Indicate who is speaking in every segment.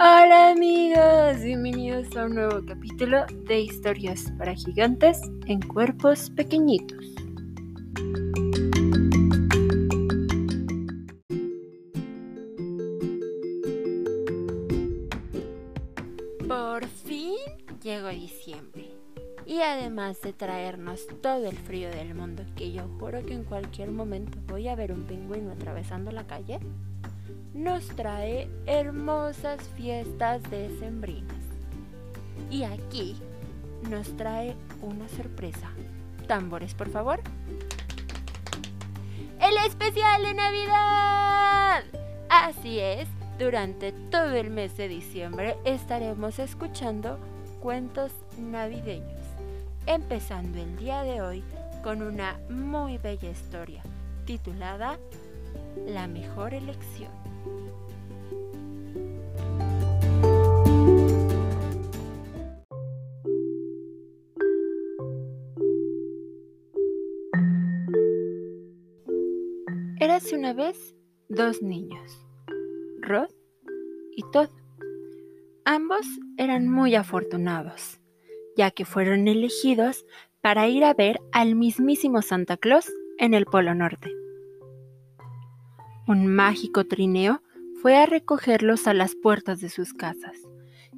Speaker 1: Hola amigos, bienvenidos a un nuevo capítulo de historias para gigantes en cuerpos pequeñitos. Por fin llegó diciembre y además de traernos todo el frío del mundo, que yo juro que en cualquier momento voy a ver un pingüino atravesando la calle, nos trae hermosas fiestas decembrinas. Y aquí nos trae una sorpresa. Tambores, por favor. El especial de Navidad. Así es, durante todo el mes de diciembre estaremos escuchando cuentos navideños, empezando el día de hoy con una muy bella historia titulada La mejor elección. Érase una vez dos niños, Rod y Todd. Ambos eran muy afortunados, ya que fueron elegidos para ir a ver al mismísimo Santa Claus en el Polo Norte. Un mágico trineo fue a recogerlos a las puertas de sus casas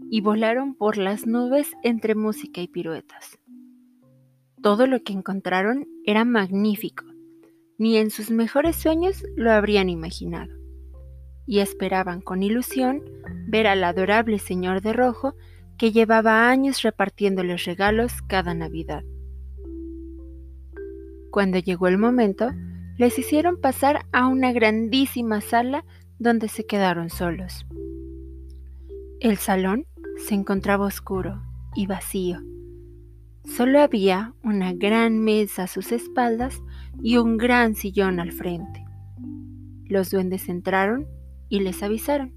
Speaker 1: y volaron por las nubes entre música y piruetas. Todo lo que encontraron era magnífico, ni en sus mejores sueños lo habrían imaginado, y esperaban con ilusión ver al adorable señor de rojo que llevaba años repartiéndoles regalos cada Navidad. Cuando llegó el momento, les hicieron pasar a una grandísima sala donde se quedaron solos. El salón se encontraba oscuro y vacío. Solo había una gran mesa a sus espaldas y un gran sillón al frente. Los duendes entraron y les avisaron.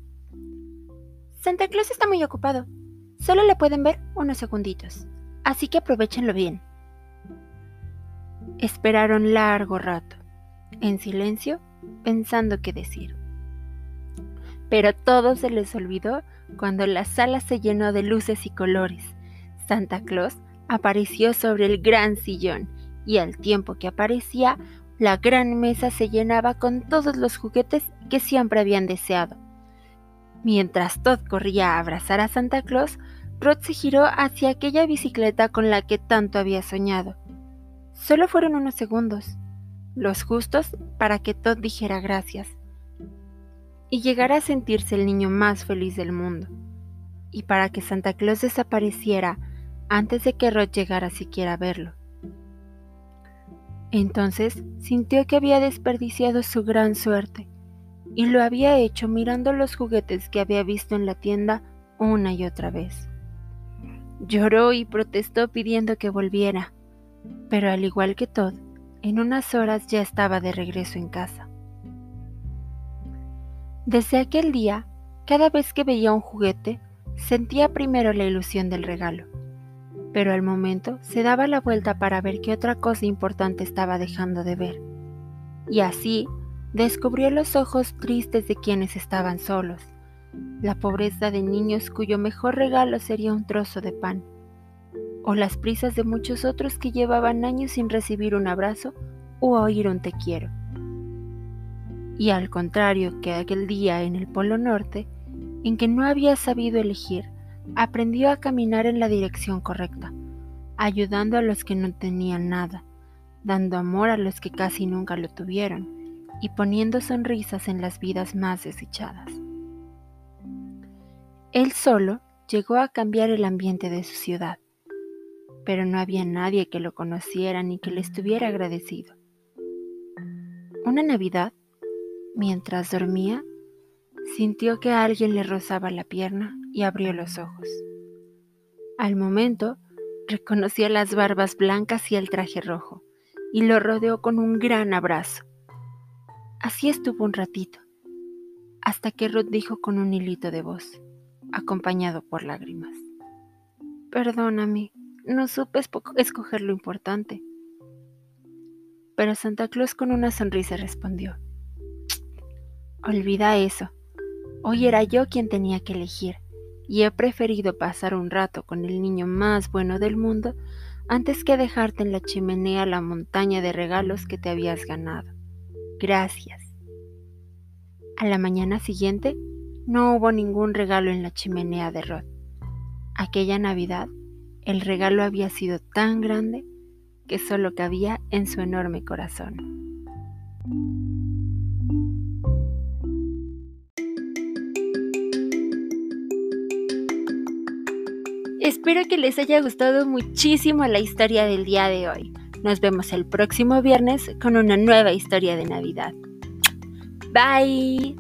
Speaker 1: Santa Claus está muy ocupado. Solo le pueden ver unos segunditos, así que aprovechenlo bien. Esperaron largo rato en silencio, pensando qué decir. Pero todo se les olvidó cuando la sala se llenó de luces y colores. Santa Claus apareció sobre el gran sillón y al tiempo que aparecía, la gran mesa se llenaba con todos los juguetes que siempre habían deseado. Mientras Todd corría a abrazar a Santa Claus, Rod se giró hacia aquella bicicleta con la que tanto había soñado. Solo fueron unos segundos, los justos para que Todd dijera gracias y llegara a sentirse el niño más feliz del mundo, y para que Santa Claus desapareciera antes de que Rod llegara siquiera a verlo. Entonces sintió que había desperdiciado su gran suerte, y lo había hecho mirando los juguetes que había visto en la tienda una y otra vez. Lloró y protestó pidiendo que volviera, pero al igual que Todd, en unas horas ya estaba de regreso en casa. Desde aquel día, cada vez que veía un juguete, sentía primero la ilusión del regalo, pero al momento se daba la vuelta para ver qué otra cosa importante estaba dejando de ver. Y así descubrió los ojos tristes de quienes estaban solos, la pobreza de niños cuyo mejor regalo sería un trozo de pan o las prisas de muchos otros que llevaban años sin recibir un abrazo o oír un te quiero. Y al contrario que aquel día en el Polo Norte, en que no había sabido elegir, aprendió a caminar en la dirección correcta, ayudando a los que no tenían nada, dando amor a los que casi nunca lo tuvieron y poniendo sonrisas en las vidas más desechadas. Él solo llegó a cambiar el ambiente de su ciudad pero no había nadie que lo conociera ni que le estuviera agradecido. Una Navidad, mientras dormía, sintió que alguien le rozaba la pierna y abrió los ojos. Al momento, reconoció las barbas blancas y el traje rojo, y lo rodeó con un gran abrazo. Así estuvo un ratito, hasta que Ruth dijo con un hilito de voz, acompañado por lágrimas. Perdóname, no supe escoger lo importante. Pero Santa Claus con una sonrisa respondió, Olvida eso. Hoy era yo quien tenía que elegir, y he preferido pasar un rato con el niño más bueno del mundo antes que dejarte en la chimenea la montaña de regalos que te habías ganado. Gracias. A la mañana siguiente no hubo ningún regalo en la chimenea de Rod. Aquella Navidad el regalo había sido tan grande que solo cabía en su enorme corazón. Espero que les haya gustado muchísimo la historia del día de hoy. Nos vemos el próximo viernes con una nueva historia de Navidad. Bye.